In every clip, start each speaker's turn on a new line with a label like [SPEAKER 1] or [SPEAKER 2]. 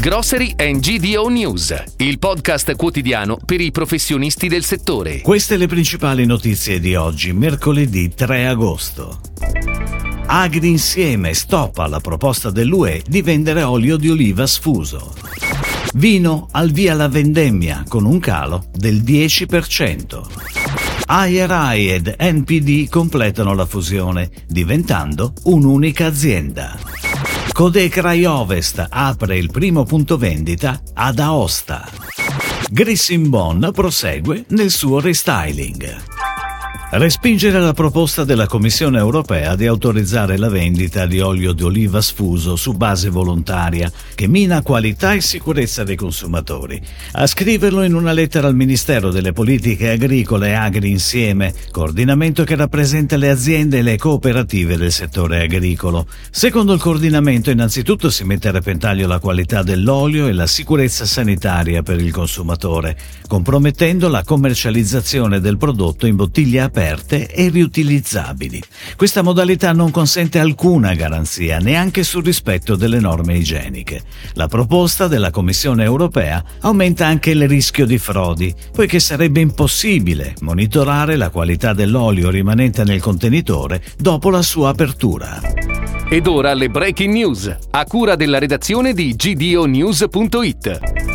[SPEAKER 1] Grocery and GDO News, il podcast quotidiano per i professionisti del settore.
[SPEAKER 2] Queste le principali notizie di oggi, mercoledì 3 agosto. Agri insieme stop alla proposta dell'UE di vendere olio di oliva sfuso. Vino al via la vendemmia con un calo del 10%. IRI ed NPD completano la fusione, diventando un'unica azienda. Codecrai Ovest apre il primo punto vendita ad Aosta. Grissin prosegue nel suo restyling. Respingere la proposta della Commissione europea di autorizzare la vendita di olio di oliva sfuso su base volontaria, che mina qualità e sicurezza dei consumatori. A scriverlo in una lettera al Ministero delle Politiche Agricole e Agri Insieme, coordinamento che rappresenta le aziende e le cooperative del settore agricolo. Secondo il coordinamento, innanzitutto si mette a repentaglio la qualità dell'olio e la sicurezza sanitaria per il consumatore, compromettendo la commercializzazione del prodotto in bottiglia aperta aperte e riutilizzabili. Questa modalità non consente alcuna garanzia neanche sul rispetto delle norme igieniche. La proposta della Commissione europea aumenta anche il rischio di frodi, poiché sarebbe impossibile monitorare la qualità dell'olio rimanente nel contenitore dopo la sua apertura.
[SPEAKER 1] Ed ora le breaking news, a cura della redazione di gdonews.it.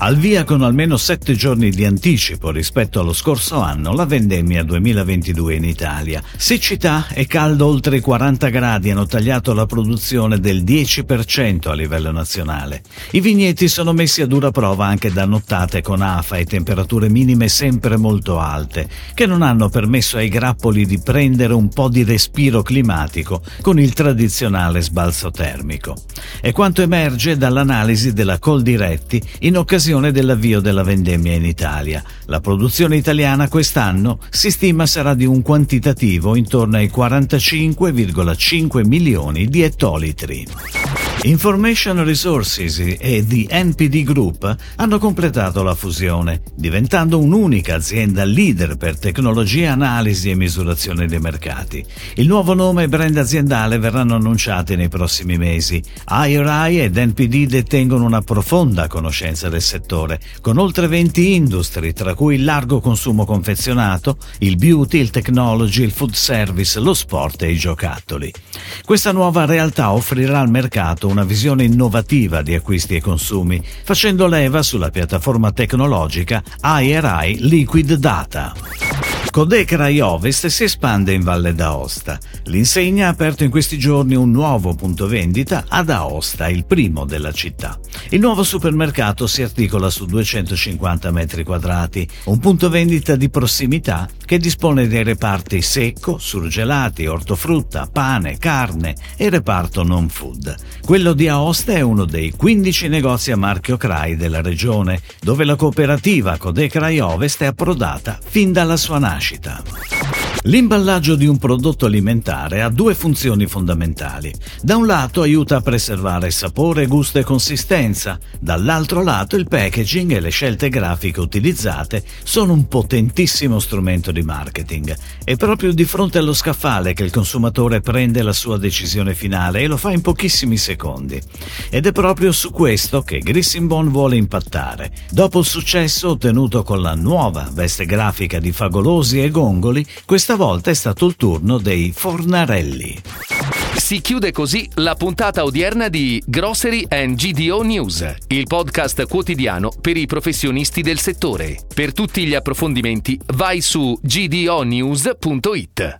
[SPEAKER 2] Al via con almeno sette giorni di anticipo rispetto allo scorso anno la vendemmia 2022 in Italia. Siccità e caldo oltre i 40 gradi hanno tagliato la produzione del 10% a livello nazionale. I vigneti sono messi a dura prova anche da nottate con afa e temperature minime sempre molto alte, che non hanno permesso ai grappoli di prendere un po' di respiro climatico con il tradizionale sbalzo termico. È quanto emerge dall'analisi della Coldiretti in occasione occasione dell'avvio della vendemmia in Italia. La produzione italiana quest'anno si stima sarà di un quantitativo intorno ai 45,5 milioni di ettolitri. Information Resources e The NPD Group hanno completato la fusione, diventando un'unica azienda leader per tecnologia, analisi e misurazione dei mercati. Il nuovo nome e brand aziendale verranno annunciati nei prossimi mesi. IRI ed NPD detengono una profonda conoscenza del settore, con oltre 20 industrie, tra cui il largo consumo confezionato, il beauty, il technology, il food service, lo sport e i giocattoli. Questa nuova realtà offrirà al mercato una visione innovativa di acquisti e consumi, facendo leva sulla piattaforma tecnologica IRI Liquid Data. Codecra Ovest si espande in Valle d'Aosta. L'insegna ha aperto in questi giorni un nuovo punto vendita ad Aosta, il primo della città. Il nuovo supermercato si articola su 250 metri quadrati, un punto vendita di prossimità che dispone dei reparti secco, surgelati, ortofrutta, pane, carne e reparto non food. Quello di Aosta è uno dei 15 negozi a marchio CRAI della regione, dove la cooperativa Codecrai Ovest è approdata fin dalla sua nascita nascita. L'imballaggio di un prodotto alimentare ha due funzioni fondamentali. Da un lato aiuta a preservare sapore, gusto e consistenza, dall'altro lato il packaging e le scelte grafiche utilizzate sono un potentissimo strumento di marketing. È proprio di fronte allo scaffale che il consumatore prende la sua decisione finale e lo fa in pochissimi secondi. Ed è proprio su questo che Grissinbon vuole impattare. Dopo il successo ottenuto con la nuova veste grafica di Fagolosi e Gongoli, questa volta è stato il turno dei Fornarelli.
[SPEAKER 1] Si chiude così la puntata odierna di Grocery and GDO News, il podcast quotidiano per i professionisti del settore. Per tutti gli approfondimenti vai su gdonews.it.